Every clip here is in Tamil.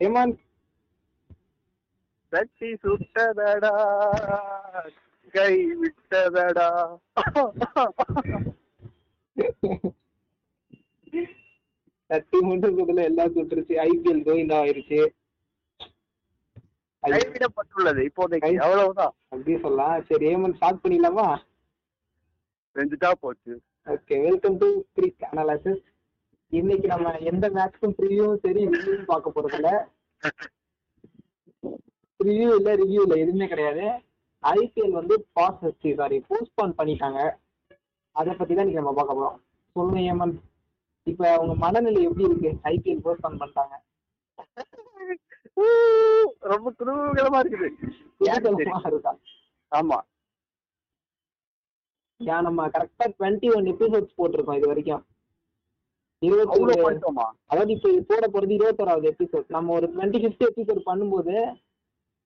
ஹேமந்த் தட்டி சுட்டதடா கை விட்டதடா. தட்டி முன்னுக்குள்ள எல்லாம் சுட்டுருச்சு. ஐபிஎல் கோவிந்தா ஆயிருச்சு. கைவிடப்பட்டுள்ளது. இப்போதைக்கு அவ்வளவுதான். அப்படி சொல்லலாம். சரி ஹேமந்த் ஸ்டார்ட் பண்ணிடலாமா? செஞ்சுட்டா போச்சு. Okay welcome to cric analysis இன்னைக்கு நம்ம எந்த மேட்ச்க்கும் ப்ரிவியூவும் சரி ரிவ்யூவும் பார்க்க போறதில்ல. ரிவ்யூ இல்ல ரிவ்யூ இல்ல எதுவுமே கிடையாது. ஐபிஎல் வந்து பாஸ் சாரி போஸ்ட்போன் பண்ணிட்டாங்க. அதை பத்தி தான் இன்னைக்கு நம்ம பார்க்க போறோம். சொல்லுங்க ஹேமந்த் இப்ப உங்க மனநிலை எப்படி இருக்கு? ஐபிஎல் போஸ்ட்போன் பண்ணிட்டாங்க. ரொம்ப குதூகலமா இருக்குது. இருக்கா ஆமா. ஏன் நம்ம கரெக்டா டுவெண்ட்டி ஒன் எபிசோட்ஸ் போட்டிருக்கோம் இது வரைக்கும். இருபத்தி பண்ணிட்டோமா? அதாவது இப்போ போட போறது இருபத்தோராவது எபிசோட் நம்ம ஒரு டுவெண்ட்டி ஃபிஃப்த் எபிசோட் பண்ணும்போது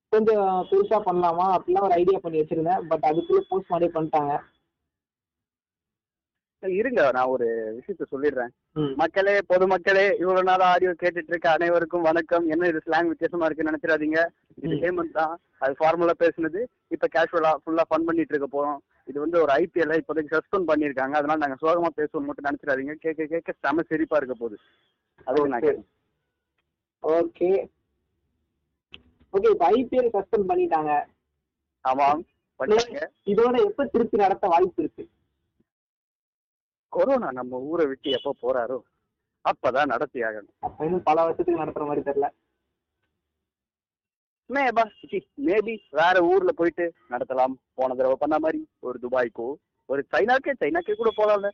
கொஞ்சம் பெருசா பண்ணலாமா? அப்படிலாம் ஒரு ஐடியா பண்ணி வச்சிருந்தேன். பட் அதுக்குள்ள போஸ்ட் மாதிரி பண்ணிட்டாங்க. இருங்க. நான் ஒரு விஷயத்த சொல்லிடுறேன். மக்களே பொதுமக்களே இவ்வளவு நாள் ஆடியோ கேட்டுட்டு இருக்க அனைவருக்கும் வணக்கம். என்ன இது ஸ்லாங் வித்தியாசமா இருக்குன்னு நினைச்சிடாதீங்க. இது. ஹேமந்த் தான். அது ஃபார்முலா பேசுனது. இப்ப கேஷுவலா ஃபுல்லா ஃபன் பண்ணிட்டு இருக்க போறோம். இது வந்து ஒரு ஐபிஎல் இப்போதைக்கு சஸ்பெண்ட் பண்ணிருக்காங்க அதனால நாங்க சோகமா பேசுவோம் மட்டும் நினைச்சிடாதீங்க. கேட்க கேட்க செம சிரிப்பா இருக்க போகுது. கேட்கறேன். ஓகே ஓகே இப்போ ஐபிஎல் சஸ்பெண்ட் பண்ணிட்டாங்க. ஆமாம் பண்ணிட்டாங்க. இதோட எப்ப திருப்பி நடத்த வாய்ப்பு இருக்கு? கொரோனா நம்ம ஊரை விட்டு எப்போ போறாரோ அப்பதான் நடத்தி ஆகணும் பல வருஷத்துக்கு நடத்துற மாதிரி தெரியல. மேபா மேபி வேற ஊர்ல போயிட்டு நடத்தலாம். போன தடவை பண்ண மாதிரி ஒரு துபாய்க்கோ ஒரு சைனாக்கே சைனாக்கே கூட போலாம்ல.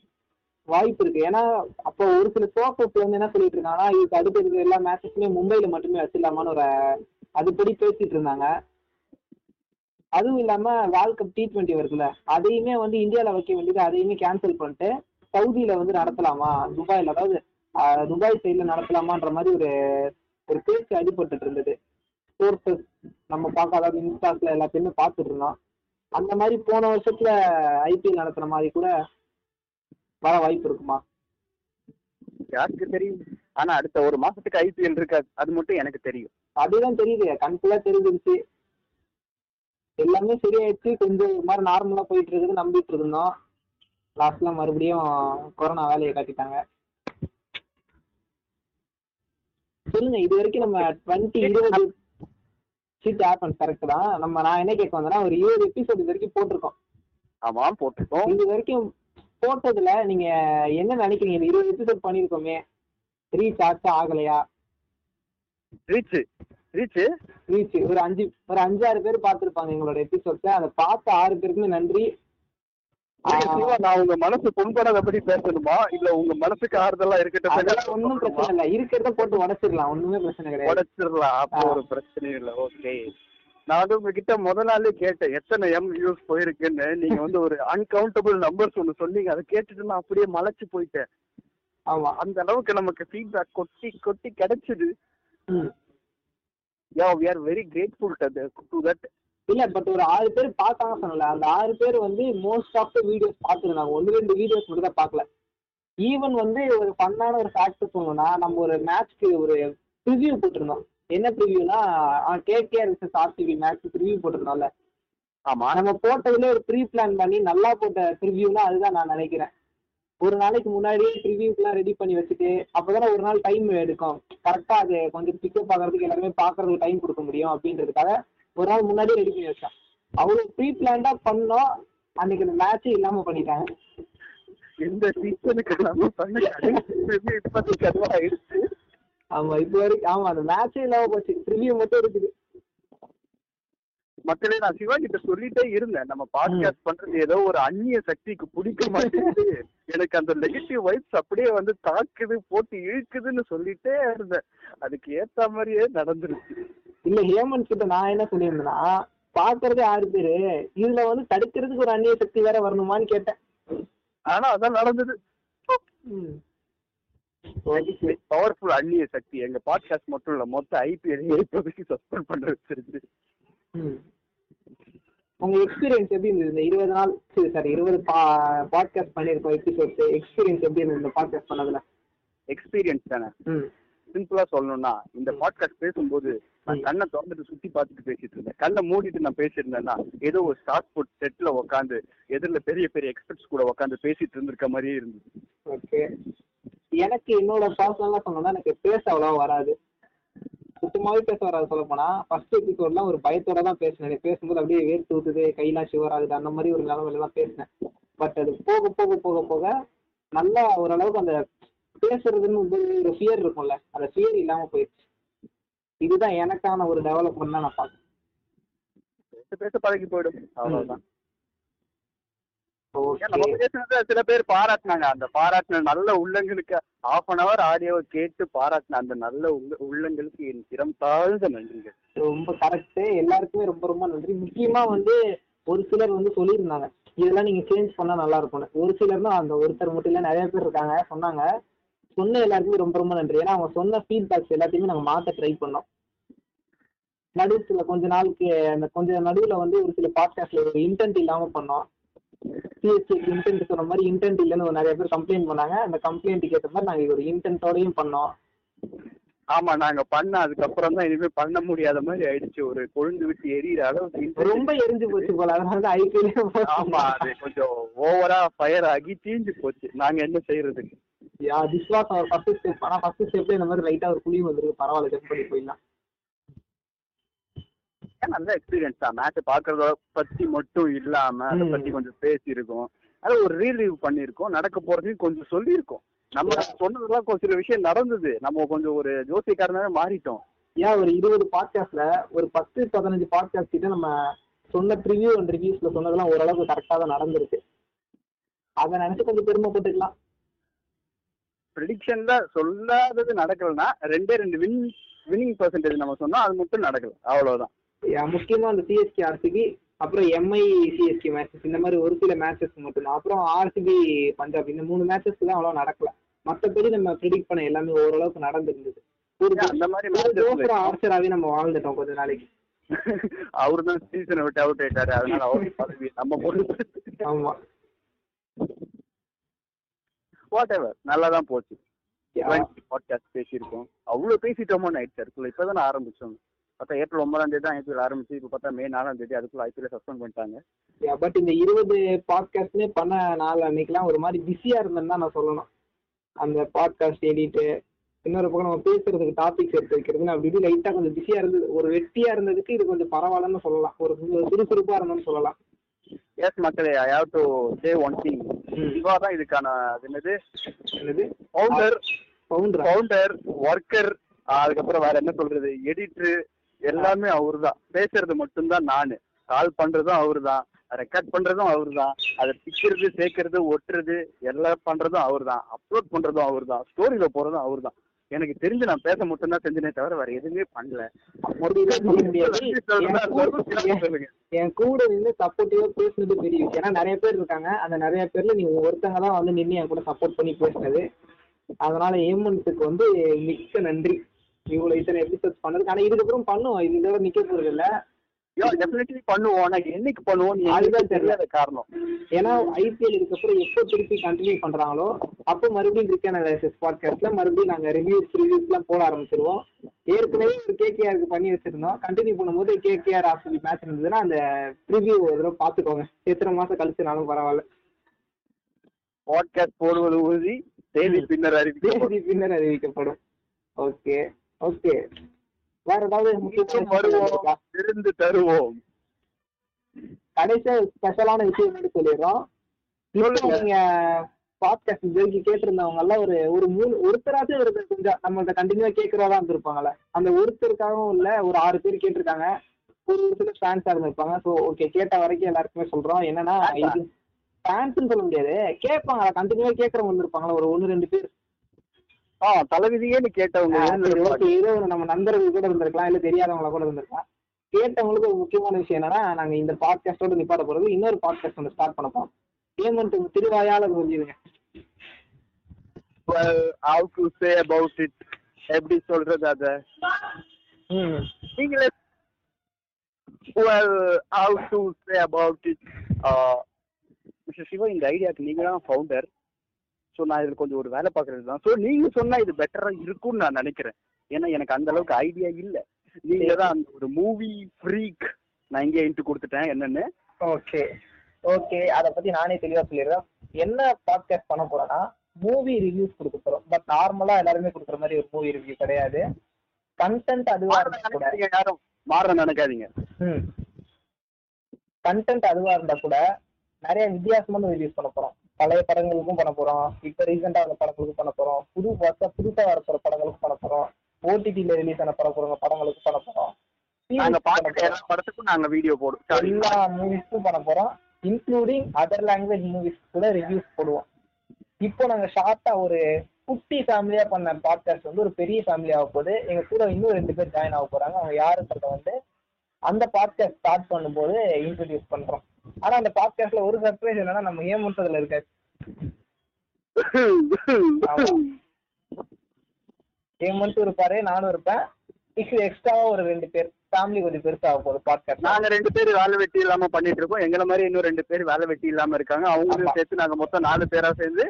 வாய்ப்பு இருக்கு. ஏன்னா அப்போ ஒரு சில சோக்கப்ல வந்து என்ன சொல்லிட்டு இருக்காங்கன்னா இதுக்கு அடுத்து இருக்கிற எல்லா மேட்சஸுமே மும்பைல மட்டுமே வச்சிடலாமான்னு ஒரு அதுபடி பேசிட்டு இருந்தாங்க. அதுவும் இல்லாம வேர்ல்ட் கப் டி டுவெண்ட்டி வருதுல்ல அதையுமே வந்து இந்தியால வைக்க வேண்டியது அதையுமே கேன்சல் பண்ணிட்டு சவுதியில வந்து நடத்தலாமா? துபாயில அதாவது துபாய் சைட்ல நடத்தலாமான்ற மாதிரி ஒரு ஒரு பேச்சு அடிபட்டு இருந்தது. சோர்சஸ் நம்ம பார்க்க அதாவது இன்ஸ்டாஸ்ல எல்லாத்தையுமே பார்த்துட்டு இருந்தோம். அந்த மாதிரி போன வருஷத்துல ஐபிஎல் நடத்துற மாதிரி கூட வர வாய்ப்பு இருக்குமா? யாருக்கு தெரியும். ஆனா அடுத்த ஒரு மாசத்துக்கு ஐபிஎல் இருக்காது. அது மட்டும் எனக்கு தெரியும். அதுதான் தெரியுது. கண்குள்ளா தெரிஞ்சிருச்சு. எல்லாமே சரியாயிடுச்சு. கொஞ்சம் ஒரு மாதிரி நார்மலா போயிட்டு இருக்குது. நம்பிட்டு இருந்தோம். லாஸ்ட்ல மறுபடியும் கொரோனா வேலையை காட்டிட்டாங்க. சொல்லுங்க. இது வரைக்கும் நம்ம டுவெண்ட்டி இருபது சீட் ஆப்பன் கரெக்ட் தான். நம்ம நான் என்ன கேட்க வந்தேன்னா ஒரு இருபது எபிசோட் இது வரைக்கும் போட்டிருக்கோம். ஆமா போட்டுருக்கோம். இது வரைக்கும் போட்டதுல நீங்க என்ன நினைக்கிறீங்க? இந்த இருபது எபிசோட் பண்ணிருக்கோமே ரீச் ஆச்சா ஆகலையா? ரீச் ரீச் ரீச் ஒரு அஞ்சு ஒரு அஞ்சாறு பேர் பார்த்திருப்பாங்க எங்களோட எபிசோட்ஸ் அதை பார்த்த ஆறு பேருக்குமே நன்றி. நான் உங்க மனசு புண்படாத படி பேசணுமா? இல்ல உங்க மனசுக்கு ஆறுதலா பிரச்சனை இருக்கட்டும் இல்லை இருக்கிறத போட்டு உடைச்சிடலாம். ஒண்ணுமே பிரச்சனை கிடையாது. உடைச்சிடலாம். அப்போ ஆ. ஒரு பிரச்சனையும் இல்ல. ஓகே. நான் வந்து உங்ககிட்ட முத நாளே கேட்டேன் எத்தனை எம் வியூஸ் போயிருக்குன்னு. நீங்க வந்து ஒரு அன்கவுண்டபிள் நம்பர்ஸ் ஒன்னு சொன்னீங்க. அதை கேட்டுட்டு நான் அப்படியே மலைச்சு போயிட்டேன். ஆமா. அந்த அளவுக்கு நமக்கு ஃபீட்பேக் கொட்டி கொட்டி கிடைச்சது. Yeah we are very grateful to that இல்ல பட் ஒரு ஆறு பேர் பார்த்தாங்க சொன்னல அந்த ஆறு பேர் வந்து மோஸ்ட் ஆஃப் த வீடியோஸ் பார்த்துருந்தாங்க ஒன்று ரெண்டு வீடியோஸ் மட்டும் தான் பார்க்கல. ஈவன் வந்து ஒரு ஃபன்னான ஒரு ஃபேக்ட் சொல்லணும்னா நம்ம ஒரு மேட்ச்க்கு ஒரு ப்ரிவியூ போட்டிருந்தோம். என்ன ப்ரிவியூனா KKR versus RCB match preview போட்டிருந்தோம்ல. ஆமா. நம்ம போட்டதுல ஒரு ப்ரீ பிளான் பண்ணி நல்லா போட்ட ப்ரிவியூனா அதுதான் நான் நினைக்கிறேன். ஒரு நாளைக்கு முன்னாடியே ப்ரிவியூக்கெல்லாம் ரெடி பண்ணி வச்சுட்டு அப்பதானே ஒரு நாள் டைம் எடுக்கும். கரெக்டா அது கொஞ்சம் பிக்கப் ஆகிறதுக்கு எல்லாருமே பாக்குறதுக்கு டைம் கொடுக்க முடியும் அப்படின்றதுக்காக ஒரு நாள் முன்னாடியே ரெடி பண்ணி வச்சேன் அவ்வளவு ப்ரீ பிளான்டா பண்ணோம் அன்னைக்கு அந்த மேட்சே இல்லாம பண்ணிட்டாங்க. இந்த சீசனுக்கு நம்ம பண்ண ஆமா இப்போ வரைக்கும் ஆமா அந்த மேட்சே இல்லாம போச்சு. ப்ரிவியூ மட்டும் இருக்குது. மக்களே நான் சிவா கிட்ட சொல்லிட்டே இருந்தேன். நம்ம பாட்காஸ்ட் பண்றது ஏதோ ஒரு அந்நிய சக்திக்கு பிடிக்க மாட்டேங்குது. எனக்கு அந்த நெகட்டிவ் வைப்ஸ் அப்படியே வந்து தாக்குது போட்டு இழுக்குதுன்னு சொல்லிட்டே இருந்தேன். அதுக்கு ஏத்த மாதிரியே நடந்துருச்சு. இல்ல ஹேமந்த் கிட்ட நான் என்ன சொல்லியிருந்தேன்னா பாக்குறதே ஆறு பேரு. இதுல வந்து தடுக்கிறதுக்கு ஒரு அந்நிய சக்தி வேற வரணுமான்னு கேட்டேன். ஆனா அதான் நடந்தது. பவர்ஃபுல் அந்நிய சக்தி. எங்க பாட்காஸ்ட் மட்டும் இல்ல மொத்த ஐபிஎல் இப்போதைக்கு சஸ்பெண்ட் பண்ண வச்சிருச்சு ம். உங்க எக்ஸ்பீரியன்ஸ் எப்படி இருந்தது? இந்த இருபது நாள் சரி சாரி இருபது பாட்காஸ்ட் பண்ணியிருக்கோம் எபிசோட்ஸ் எக்ஸ்பீரியன்ஸ் எப்படி இருந்தது இந்த பாட்காஸ்ட் பண்ணதுல? எக்ஸ்பீரியன்ஸ் தானே? சிம்பிளா சொல்லணும்னா இந்த பாட்காஸ்ட் பேசும்போது நான் கண்ணை திறந்துட்டு சுத்தி பார்த்துட்டு பேசிட்டு இருந்தேன். கண்ணை மூடிட்டு நான் பேசியிருந்தேன்னா ஏதோ ஒரு ஷார்ட் ஃபுட் செட்ல உட்காந்து எதிரில் பெரிய பெரிய எக்ஸ்பர்ட்ஸ் கூட உட்காந்து பேசிட்டு இருந்திருக்க மாதிரியே இருந்தது. ஓகே. எனக்கு என்னோட பர்சனலா சொன்னோம்னா எனக்கு பேச அவ்வளவா வராது. சுத்தமாவே பேச வராது சொல்ல போனா ஃபர்ஸ்ட் எபிசோட்லாம் ஒரு பயத்தோட தான் பேசினேன். பேசும்போது அப்படியே வேர்த்து ஊத்துது கையெல்லாம் ஷுவர் ஆகுது அந்த மாதிரி ஒரு நிலமையில தான் பேசினேன். பட் அது போக போக போக போக நல்லா ஓரளவுக்கு அந்த பேசுறதுன்னு ஒரு ஃபியர் இருக்கும்ல. அந்த ஃபியர் இல்லாம போயிடுச்சு. இதுதான் எனக்கான ஒரு டெவலப்மெண்ட் தான் நான் பார்க்கறேன். பேச பேச பழகி போயிடும். அவ்வளவுதான். சில பேர் பாராட்டினாங்க. அந்த பாராட்டின நல்ல உள்ளங்களுக்கு ஹாஃப் அன் அவர் ஆடியோவை கேட்டு பாராட்டின அந்த நல்ல உள்ள உள்ளங்களுக்கு என் சிரம் தாழ்ந்த நன்றிகள். ரொம்ப கரெக்ட் எல்லாருக்குமே ரொம்ப ரொம்ப நன்றி. முக்கியமா வந்து ஒரு சிலர் வந்து சொல்லியிருந்தாங்க. இதெல்லாம் நீங்க சேஞ்ச் பண்ணா நல்லா இருக்கும்னு. ஒரு சிலர்னா அந்த ஒருத்தர் மட்டும் இல்ல நிறைய பேர் இருக்காங்க. சொன்னாங்க. சொன்ன எல்லாருக்குமே ரொம்ப ரொம்ப நன்றி. ஏன்னா அவங்க சொன்ன ஃபீட்பேக்ஸ் எல்லாத்தையுமே நாங்க மாத்த ட்ரை பண்ணோம். நடுவுல கொஞ்ச நாளுக்கு அந்த கொஞ்சம் நடுவுல வந்து ஒரு சில பாட்காஸ்ட்ல ஒரு இன்டென்ட் இல்லாம பண்ணோம். சிஎஸ்சிக்கு இன்டென்ட் சொன்ன மாதிரி இன்டென்ட் இல்லைன்னு நிறைய பேர் கம்ப்ளைண்ட் பண்ணாங்க. அந்த கம்ப்ளைண்ட்டுக்கு ஏற்ற மாதிரி நாங்க ஒரு இன்டென்ட்டோடையும் பண்ணோம். ஆமா நாங்க பண்ண அதுக்கப்புறம் தான் இனிமே பண்ண முடியாத மாதிரி ஆயிடுச்சு. ஒரு கொழுந்து விட்டு எரியிற அளவுக்கு ரொம்ப எரிஞ்சு போச்சு போல. அதனால தான் ஐபிஎல் ஆமா அது கொஞ்சம் ஓவரா ஃபயர் ஆகி தீஞ்சு போச்சு. நாங்க என்ன செய்யறதுக்கு? Yeah this was our first step ஆனா ஃபர்ஸ்ட் ஸ்டெப்ல இந்த மாதிரி லைட்டா ஒரு குழி வந்திருக்கு. பரவாயில்ல ஜம்ப் பண்ணி போயிடலாம். நல்ல எக்ஸ்பீரியன்ஸ் தான். மேட்ச் பாக்குறத பத்தி மட்டும் இல்லாம அதை. பத்தி கொஞ்சம் பேசியிருக்கோம். அது ஒரு ரீலீவ் பண்ணியிருக்கோம். நடக்க போறதையும் கொஞ்சம் சொல்லியிருக்கோம். நம்ம சொன்னதெல்லாம் கொஞ்சம் சில விஷயம் நடந்தது. நம்ம கொஞ்சம் ஒரு ஜோசியக்காரனாவே மாறிட்டோம். ஏன் ஒரு இருபது பாட்காஸ்ட்ல ஒரு பத்து பதினஞ்சு பாட்காஸ்ட் கிட்ட நம்ம சொன்ன ப்ரிவியூ அண்ட் ரிவ்யூஸ்ல சொன்னதெல்லாம் ஓரளவுக்கு கரெக்டா தான் நடந்திருக்கு. அதை நினைச்சு கொஞ்சம் பெருமைப்பட்டுக்கலாம். ப்ரிடிக்ஷன்ல சொல்லாதது நடக்கலன்னா ரெண்டே ரெண்டு வின் வின்னிங் பர்சன்டேஜ் நம்ம சொன்னோம் அது மட்டும் நடக்கல. அவ்வளவுதான். முக்கியமா அந்த சிஎஸ்கே ஆர்சிபி அப்புறம் எம்ஐ சிஎஸ்கே மேட்சஸ் இந்த மாதிரி ஒரு சில மேட்சஸ் மட்டும்தான். அப்புறம் ஆர்சிபி பஞ்சாப் இந்த மூணு மேட்சஸ் தான் அவ்வளவு நடக்கல. மத்தபடி நம்ம ப்ரிடிக்ட் பண்ண எல்லாமே ஓரளவுக்கு நடந்திருந்தது. ஒரு அந்த மாதிரி ஆர்ச்சராவே நம்ம வாழ்ந்துட்டோம் கொஞ்ச நாளைக்கு. அவரு தான் சீசனை விட்டு அவுட் ஆயிட்டாரு. அதனால அவரு பதவி நம்ம பொறுத்து ஆமா. வாட் எவர் நல்லா தான் போச்சு. பாட்காஸ்ட் பேசியிருக்கோம். அவ்வளவு பேசிட்டோமோன்னு ஆயிடுச்சு அதுக்குள்ள இப்பதானே ஆரம்பிச்சோம். பார்த்தா ஏப்ரல் ஒன்பதாம் தேதி தான் ஐபிஎல் ஆரம்பிச்சு இப்போ பார்த்தா மே நாலாம் தேதி அதுக்குள்ள ஐபிஎல் சஸ்பெண்ட் பண்ணிட்டாங்க. பட் இந்த இருபது பாட்காஸ்ட்மே பண்ண நாள் அன்னைக்கெல்லாம் ஒரு மாதிரி பிஸியா இருந்தேன்னு தான் நான் சொல்லணும். அந்த பாட்காஸ்ட் எடிட்டு இன்னொரு பக்கம் நம்ம பேசுறதுக்கு டாபிக்ஸ் எடுத்து வைக்கிறதுன்னு அப்படி இப்படி லைட்டா கொஞ்சம் பிஸியா இருந்தது. ஒரு வெட்டியா இருந்ததுக்கு இது கொஞ்சம் பரவாயில்லன்னு சொல்லலாம். ஒரு சுறுசுறுப்பா இருந்தோம்னு சொல்லலாம். எஸ் மக்களே I have to say one thing Siva தான் இதுக்கான அது என்னது? என்னது? ஃபவுண்டர் பவுண்டரா ஃபவுண்டர் ஒர்க்கர் அதுக்கப்புறம் வேற என்ன சொல்றது? எடிட்டர் எல்லாமே அவர்தான். பேசுறது மட்டும்தான் நானு. கால் பண்றதும் அவர்தான். ரெக்கார்ட் பண்றதும் அவர்தான். அதை பிக்கிறது சேர்க்கறது ஒட்டுறது எல்லாம் பண்றதும் அவர்தான். அப்லோட் பண்றதும் அவர்தான். ஸ்டோரியில போறதும் அவர்தான். எனக்கு தெரிஞ்சு நான் பேச மட்டும்தான் செஞ்சனே தவிர வேற எதுவுமே பண்ணல. என் கூட- நின்று சப்போர்ட்டிவா பேசுனது பெரிய விஷயம் ஏன்னா நிறைய பேர் இருக்காங்க. அந்த நிறைய பேர்ல நீ ஒருத்தங்க தான் வந்து நின்று என் கூட சப்போர்ட் பண்ணி பேசுனது. அதனால ஏமன்ஸுக்கு வந்து மிக்க நன்றி. இவ்வளவு இத்தனை எபிசோட்ஸ் பண்ணதுக்கு. ஆனா இதுக்கப்புறம் பண்ணுவோம் இது இதோட நிக்க போறது இல்ல டெஃபினெட்லி பண்ணுவோம். ஆனா என்னைக்கு பண்ணுவோம் அதுதான். தெரியாத காரணம். ஏன்னா ஐபிஎல் இதுக்கப்புறம் எப்போ திருப்பி கண்டினியூ பண்றாங்களோ அப்போ மறுபடியும் கிரிக்கெட் அனாலிசிஸ் பாட்காஸ்ட்ல மறுபடியும் நாங்க ரிவ்யூஸ் ரிவ்யூஸ் எல்லாம் போட ஆரம்பிச்சிருவோம். ஏற்கனவே ஒரு கேகேஆருக்கு பண்ணி வச்சிருந்தோம். கண்டினியூ பண்ணும்போது கேகேஆர் ஆர்சிபி மேட்ச் இருந்ததுன்னா அந்த ரிவ்யூ ஒரு தடவை பாத்துக்கோங்க எத்தனை மாசம் கழிச்சுனாலும் பரவாயில்ல. பாட்காஸ்ட் போடுவது உறுதி தேதி பின்னர் அறிவிக்கப்படும். தேதி பின்னர் அறிவிக்கப்படும். ஓகே ஓகே வேற ஏதாவது வருவோம். இருக்கா? விருந்து தருவோம். கடைசியா ஸ்பெஷலான விஷயம் மட்டும் சொல்லிடுறோம். நீங்க பாட்காஸ்ட் இதுவரைக்கும் கேட்டிருந்தவங்க எல்லாம் ஒரு ஒரு மூணு ஒருத்தராச்சும் ஒரு கொஞ்சம் நம்மள்ட்ட கண்டினியூவா கேட்கறதா இருந்திருப்பாங்கல்ல. அந்த ஒருத்தருக்காகவும் இல்ல ஒரு ஆறு பேர் கேட்டிருக்காங்க. ஒரு ஒரு சில ஃபேன்ஸா இருந்திருப்பாங்க. ஸோ ஓகே கேட்ட வரைக்கும் எல்லாருக்குமே சொல்றோம். என்னன்னா ஃபேன்ஸ்னு சொல்ல முடியாது. கேட்பாங்க. கண்டினியூவா கேட்கறவங்க இருந்திருப்பாங்களா ஒரு ஒன்னு ரெண்டு பேர். ஆ தலைவிதியேன்னு கேட்டவங்க ஒரு நம்ம நண்பர்கள் கூட இருந்திருக்கலாம் இல்ல தெரியாதவங்கள கூட இருந்திருக்கலாம். கேட்டவங்களுக்கு ஒரு முக்கியமான விஷயம் என்னன்னா நாங்க இந்த பாட்காஸ்டோட நிப்பாட்ட போறது இன்னொரு பாட்காஸ்ட் ஒன்று ஸ்டார்ட் பண்ண போறோம். பேமெண்ட் திருவாயால புரிஞ்சுதுங்க how to say about it? எப்படி சொல்றது அத? நீங்களே how to say about it? Mister Siva இந்த ஐடியாக்கு நீங்க தான் ஃபவுண்டர் ஸோ நான் இதுல கொஞ்சம் ஒரு வேலை பார்க்கறது தான். ஸோ நீங்க சொன்னா இது பெட்டரா இருக்கும்னு நான் நினைக்கிறேன். ஏன்னா எனக்கு அந்த அளவுக்கு ஐடியா இல்ல. நீங்க தான் அந்த ஒரு மூவி ஃப்ரீக் நான் இங்கே இன்ட்டு கொடுத்துட்டேன். என்னன்னு? ஓகே ஓகே அத பத்தி நானே தெளிவா சொல்லிடுறேன். என்ன பாட்காஸ்ட் பண்ண போறேன்னா மூவி ரிவ்யூஸ் கொடுக்க போறோம். பட் நார்மலா எல்லாருமே கொடுக்குற மாதிரி ஒரு மூவி ரிவ்யூ கிடையாது. கண்டென்ட் அதுவா இருந்தா கூட. யாரும். மாற நினைக்காதீங்க. கண்டென்ட் அதுவா இருந்தா கூட நிறைய வித்தியாசமான ரிவ்யூஸ் பண்ண போறோம். பழைய படங்களுக்கும் பண்ண போறோம். இப்ப ரீசெண்டா வந்த படங்களுக்கும் பண்ண போறோம். புது வருஷம் புதுசா வர போற படங்களுக்கும் பண்ண போறோம். ஓடிடில ரிலீஸ் ஆன பட போறவங்க படங்களுக்கும் பண்ண போறோம். நாங்க பாக்குற போறோம். எல்லா படத்துக்கும் நாங்க வீடியோ போடுவோம். எல்லா மூவிஸ்க்கும் பண்ண போறோம். இன்க்ளூடிங் அதர் லாங்குவேஜ் மூவிஸ் கூட ரிவ்யூஸ் போடுவோம். இப்போ நாங்க ஷார்ட்டா ஒரு குட்டி ஃபேமிலியா பண்ண பாட்காஸ்ட் வந்து ஒரு பெரிய ஃபேமிலி ஆக போகுது. எங்க கூட இன்னும் ரெண்டு பேர் ஜாயின் ஆக போறாங்க. அவங்க யாருன்றத வந்து அந்த பாட்காஸ்ட் ஸ்டார்ட் பண்ணும்போது இன்ட்ரடியூஸ் பண்றோம். ஆனா அந்த பாட்காஸ்ட்ல ஒரு சர்ப்ரைஸ் என்னன்னா நம்ம ஏமுன்றதுல இருக்காது ஆமா. ஏமன்ட்டும் இருப்பாரு நானும் இருப்பேன். எக்ஸ்ட்ராவா ஒரு ரெண்டு பேர் ஃபேமிலி கொஞ்சம் பெருசா ஆக போகுது பாட்காஸ்ட் நாங்க ரெண்டு பேர் வேலை வெட்டி இல்லாம பண்ணிட்டு இருக்கோம். எங்கள மாதிரி இன்னும் ரெண்டு பேர் வேலை வெட்டி இல்லாம இருக்காங்க. அவங்களும் சேர்த்து நாங்க மொத்தம் நாலு பேரா சேர்ந்து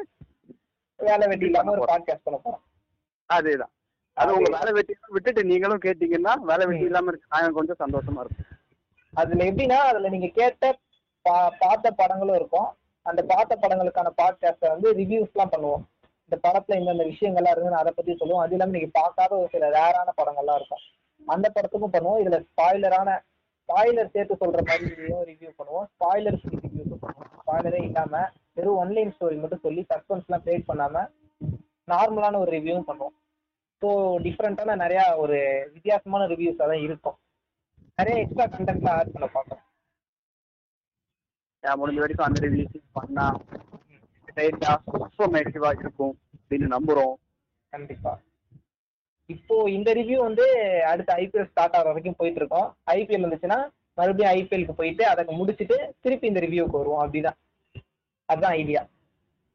வேலை வெட்டி இல்லாம ஒரு பாட்காஸ்ட் பண்ண போறோம். அதேதான். அது உங்க வேலை வெட்டி விட்டுட்டு நீங்களும் கேட்டீங்கன்னா வேலை வெட்டி இல்லாம இருக்கு நாங்க கொஞ்சம் சந்தோஷமா இருக்கும் அதுல எப்படின்னா அதுல நீங்க கேட்ட பா- பார்த்த படங்களும் இருக்கும். அந்த பார்த்த படங்களுக்கான பாட்காஸ்ட வந்து ரிவ்யூஸ் எல்லாம் பண்ணுவோம். இந்த படத்துல இந்தந்த விஷயங்கள்லாம் இருக்குன்னு அதை பத்தி சொல்லுவோம். அது இல்லாம நீங்க பார்க்காத ஒரு சில ரேரான படங்கள்லாம் இருக்கும். அந்த படத்துக்கும் பண்ணுவோம். இதுல ஸ்பாய்லரான ஸ்பாய்லர் சேர்த்து சொல்ற மாதிரி ரிவ்யூ பண்ணுவோம். ஸ்பாய்லர் ரிவ்யூஸும் பண்ணுவோம். ஸ்பாய்லரே இல்லாம வெறும் ஒன்லைன் ஸ்டோரி மட்டும் சொல்லி சஸ்பென்ஸ் எல்லாம் கிரியேட் பண்ணாம நார்மலான ஒரு ரிவ்யூவும் பண்ணுவோம். ஸோ டிஃப்ரெண்டான நிறைய ஒரு வித்தியாசமான ரிவ்யூஸ் தான் இருக்கும். நிறைய எக்ஸ்ட்ரா கண்டென்ட்லாம் ஆட் பண்ண பார்க்கணும் முடிஞ்ச வரைக்கும் அந்த ரிவ்யூஸ் பண்ணா இன்ஃபர்மேட்டிவா இருக்கும் அப்படின்னு நம்புறோம் கண்டிப்பா இப்போ இந்த ரிவ்யூ வந்து அடுத்த ஐபிஎல் ஸ்டார்ட் ஆகிற வரைக்கும் போயிட்டு இருக்கோம் ஐபிஎல் வந்துச்சுன்னா மறுபடியும் ஐபிஎலுக்கு போயிட்டு அதை முடிச்சுட்டு திருப்பி இந்த ரிவ்யூக்கு வருவோம் அப்படிதான் அதுதான் ஐடியா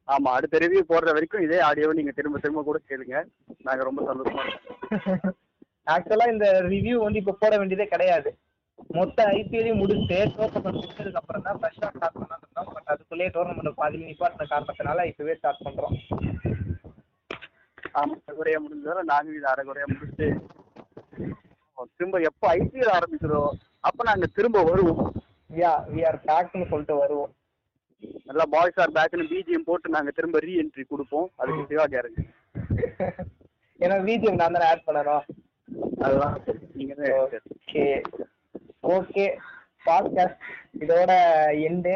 ஆமா அடுத்த ரிவ்யூ போடுற வரைக்கும் இதே ஆடியோவை நீங்க திரும்ப திரும்ப கூட கேளுங்க நாங்க ரொம்ப சந்தோஷமா இருக்கோம் ஆக்சுவலா இந்த ரிவ்யூ வந்து இப்போ போட வேண்டியதே கிடையாது மொத்த ஐபிஎல்லையும் முடிச்சுட்டு டோர்னமெண்ட் முடிச்சதுக்கு அப்புறம் தான் ஃப்ரெஷ்ஷாக ஸ்டார்ட் பண்ணலாம் இருந்தோம். பட் அதுக்குள்ளேயே டோர்னமெண்ட் பாதி நிப்பாட்டின காரணத்தினால இப்பவே ஸ்டார்ட் பண்றோம். ஆமா அரைகுறையா முடிஞ்சதால நாங்க இது அரைகுறையா முடிச்சுட்டு திரும்ப எப்போ ஐபிஎல் ஆரம்பிக்கிறோ அப்ப நாங்க திரும்ப வருவோம். யா வி ஆர் பேக்னு சொல்லிட்டு வருவோம். நல்லா பாய்ஸ் ஆர் பேக்னு பிஜிஎம் போட்டு நாங்க திரும்ப ரீ என்ட்ரி கொடுப்போம். அதுக்கு சிவா கேரண்டி ஏன்னா பிஜிஎம் நான் தானே ஆட் பண்ணணும். அதெல்லாம் நீங்க தான் ஓகே ஓகே பாட்காஸ்ட் இதோட எண்டு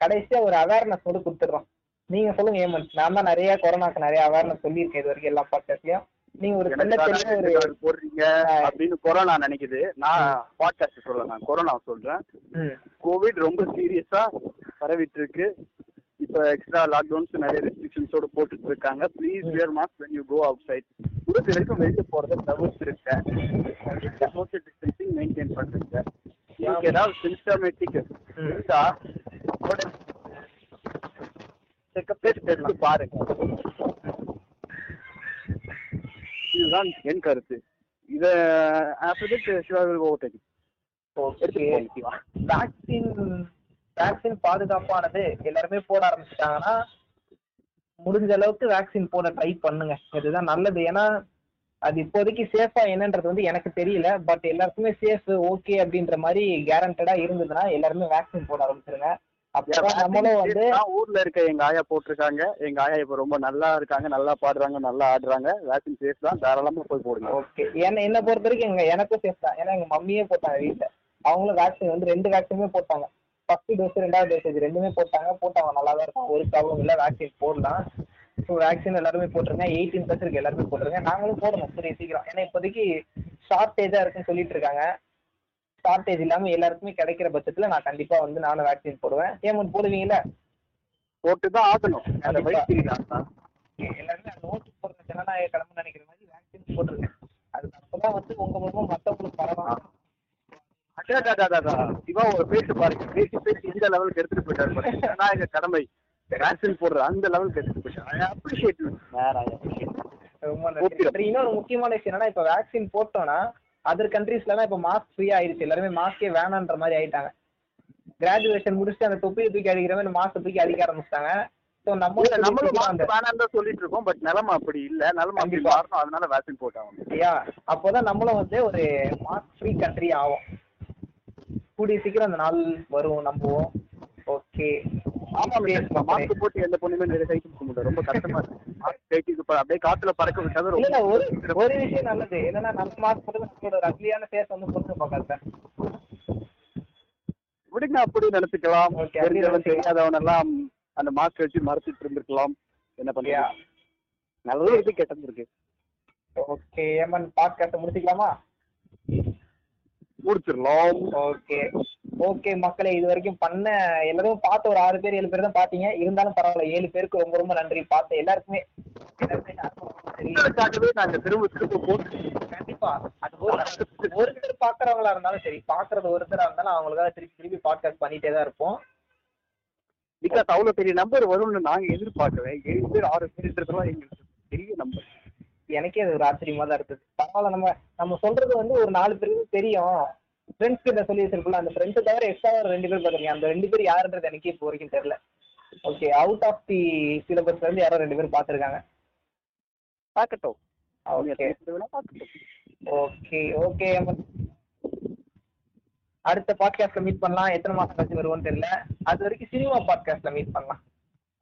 கடைசியா ஒரு அவேர்னஸ் மட்டும் கொடுத்துடுறோம். நீங்க சொல்லுங்க ஏமன் நான் தான் நிறைய கொரோனாக்கு நிறைய அவேர்னஸ் சொல்லியிருக்கேன் இது வரைக்கும் எல்லா பாட்காஸ்ட்லயும் நீங்க ஒரு சின்ன ஒரு போடுறீங்க அப்படின்னு கொரோனா நினைக்குது. நான் பாட்காஸ்ட் சொல்ல நான் கொரோனா சொல்றேன். கோவிட் ரொம்ப சீரியஸா பரவிட்டு இருக்கு இப்ப எக்ஸ்ட்ரா லாக்டவுன்ஸ் நிறைய ரெஸ்ட்ரிக்ஷன்ஸோட போட்டுட்டு இருக்காங்க. Please wear mask when you go outside. முடிஞ்ச வரைக்கும் வெளியே போறத தவிர்த்துருங்க சோஷியல் டிஸ்டன்சிங் மெயின்டைன் பண்ணுங்க உங்களுக்கு ஏதாவது சிம்டமேட்டிக் இருந்தா செக்கப் எடுத்து பாருங்க. இதுதான் என் கருத்து. இத after that Siva will over okay vaccine vaccine பாதுகாப்பானது எல்லாருமே போட ஆரம்பிச்சிட்டாங்கன்னா முடிஞ்ச அளவுக்கு வேக்சின் போட ட்ரை பண்ணுங்க. இதுதான் நல்லது. ஏன்னா அது இப்போதைக்கு சேஃபா என்னன்றது வந்து எனக்கு தெரியல. பட் எல்லாருக்குமே சேஃப் ஓகே அப்படின்ற மாதிரி கேரண்டடா இருந்ததுன்னா எல்லாருமே வேக்சின் போட ஆரம்பிச்சிருங்க. நம்மளும் வந்து ஊர்ல இருக்க எங்க ஆயா போட்டிருக்காங்க. எங்க ஆயா இப்ப ரொம்ப நல்லா இருக்காங்க நல்லா பாடுறாங்க நல்லா ஆடுறாங்க. வேக்சின் சேஃப் தான். தாராளமா போய் போடுங்க. ஓகே என்ன என்ன பொறுத்த வரைக்கும் எங்க எனக்கும் சேஃப் தான். ஏன்னா எங்க மம்மியே போட்டாங்க வீட்டுல அவங்களும் வேக்சின் வந்து ரெண்டு வேக்சினுமே போட்டாங்க. ஃபர்ஸ்ட் டோஸ் ரெண்டாவது டோஸ் இது ரெண்டுமே போட்டாங்க. போட்டாங்க நல்லா தான் இருக்கும். ஒரு ப்ராப்ளம் இல்லை. வேக்சின் போடலாம். ஸோ வேக்சின் எல்லாருமே போட்டுருங்க. எயிட்டீன் ப்ளஸ் இருக்கு எல்லாருமே போட்டுருங்க. நாங்களும் போடணும். கூடிய சீக்கிரம். ஏன்னா இப்போதைக்கு ஷார்ட்டேஜா இருக்குன்னு சொல்லிட்டு இருக்காங்க. ஷார்ட்டேஜ் இல்லாம எல்லாருக்குமே கிடைக்கிற பட்சத்துல நான் கண்டிப்பா வந்து நானும் வேக்சின் போடுவேன். ஏமன் போடுவீங்களா? போட்டு தான் ஆகணும். அந்த எல்லாருமே அந்த நோட்டு போடுற ஜனநாயக கடமை நினைக்கிற மாதிரி வேக்சின் போட்டுருங்க. அது அப்பதான் வந்து உங்க மூலமா மத்தவங்களுக்கு பரவாயில்ல. சிவா ஒரு பேச்சு பாருங்க. பேசி பேசி எந்த லெவலுக்கு எடுத்துட்டு போயிட்டாரு நான் எங்க கடமை. வேக்சின் போடுற அந்த லெவலுக்கு எடுத்துட்டு போயிட்டாரு. அப்ரிஷியேட் வேற ரொம்ப நன்றி. இன்னொரு முக்கியமான விஷயம் என்னன்னா இப்ப வேக்சின் போட்டோம்னா அதர் கண்ட்ரீஸ்ல இப்ப மாஸ்க் ஃப்ரீ ஆயிருச்சு. எல்லாருமே மாஸ்கே வேணான்ற மாதிரி ஆயிட்டாங்க. கிராஜுவேஷன் முடிச்சுட்டு அந்த தொப்பியை தூக்கி அடிக்கிற மாதிரி மாஸ்க் தூக்கி அடிக்க ஆரம்பிச்சிட்டாங்க. ஸோ நம்ம நம்மளும் வேணாம் தான் சொல்லிட்டு இருக்கோம். பட் நிலைமை அப்படி இல்ல. நிலைமை அப்படி. மாறணும். அதனால வேக்சின் போட்டாங்க யா அப்போதான் நம்மளும் வந்து ஒரு மாஸ்க் ஃப்ரீ கண்ட்ரி ஆகும் கூடிய சீக்கிரம் அந்த நாள் வரும் நம்புவோம். ஓகே ஆமா மாஸ்க் போட்டு எந்த பொண்ணுமே நிறைய கை கொடுக்க முடியல ரொம்ப கஷ்டமா இருக்கு. அப்படியே காத்துல பறக்க விட்டாது இல்ல ஒரு விஷயம் நல்லது. என்னன்னா நம்ம மாஸ்க் போட்டு நம்மளோட அக்லியான ஃபேஸ் வந்து பொறுத்து பார்க்காத விடுங்க அப்படி நினைச்சுக்கலாம். தெரிஞ்சவன். தெரியாதவன் எல்லாம் அந்த மாஸ்க் வச்சு மறைச்சிட்டு இருந்திருக்கலாம். என்ன Yeah. பண்ணுறது நல்லது இருக்கு. கெட்டது இருக்கு ஓகே ஏமன் பாட்காஸ்ட் முடிச்சுக்கலாமா? முடிச்சிடலாம். ஓகே. ஓகே மக்களே இது வரைக்கும் பண்ண எல்லாரும் பார்த்த ஒரு ஆறு பேர் ஏழு பேர் தான் பாத்தீங்க. இருந்தாலும் பரவாயில்ல ஏழு பேருக்கு ரொம்ப ரொம்ப நன்றி. பார்த்த எல்லாருக்குமே நாங்க திரும்ப திரும்ப போட்டு கண்டிப்பா. அது ஒரு ஒருத்தர் பாக்குறவங்களா இருந்தாலும் சரி பாக்குறது ஒருத்தரா இருந்தாலும் அவங்களுக்காக திருப்பி திருப்பி பாட்காஸ்ட் பண்ணிட்டே தான் இருப்போம். பிகாஸ் அவ்வளவு பெரிய நம்பர் வரும்னு நாங்க எதிர்பார்க்கவே ஏழு பேர் ஆறு பேர்ன்றதுலாம் எங்களுக்கு பெரிய நம்பர். எனக்கே அது ஒரு ஆச்சரியமா தான் இருந்தது பரவாயில்ல நம்ம நம்ம சொல்றது வந்து ஒரு நாலு பேருக்கு தெரியும். ஃப்ரெண்ட்ஸ் கிட்ட சொல்லி வச்சிருக்கோம்ல அந்த ஃப்ரெண்ட்ஸை தவிர எக்ஸ்ட்ரா ஒரு ரெண்டு பேர் பார்த்துருக்கீங்க. அந்த ரெண்டு பேர் யாருன்றது எனக்கே இப்போ வரைக்கும் தெரியல. ஓகே அவுட் ஆஃப் தி சிலபஸ்ல இருந்து யாரோ ரெண்டு பேர் பார்த்துருக்காங்க. பார்க்கட்டும். அவங்க ஓகே ஓகே ஓகே அடுத்த பாட்காஸ்ட்ல மீட் பண்ணலாம். எத்தனை மாசம் கழிச்சு வருவோம்னு தெரியல. அது வரைக்கும் சினிமா பாட்காஸ்ட்ல மீட் பண்ணலாம்.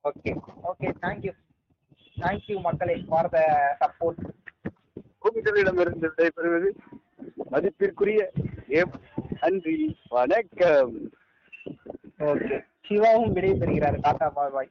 Okay okay thank you thank you மக்களே ஃபார் த சப்போர்ட் உங்களிடமிருந்து விடைபெறுவது மதிப்பிற்குரிய நன்றி வணக்கம். ஓகே சிவாவும் விடைபெறுகிறார். டாடா பாய் பாய்.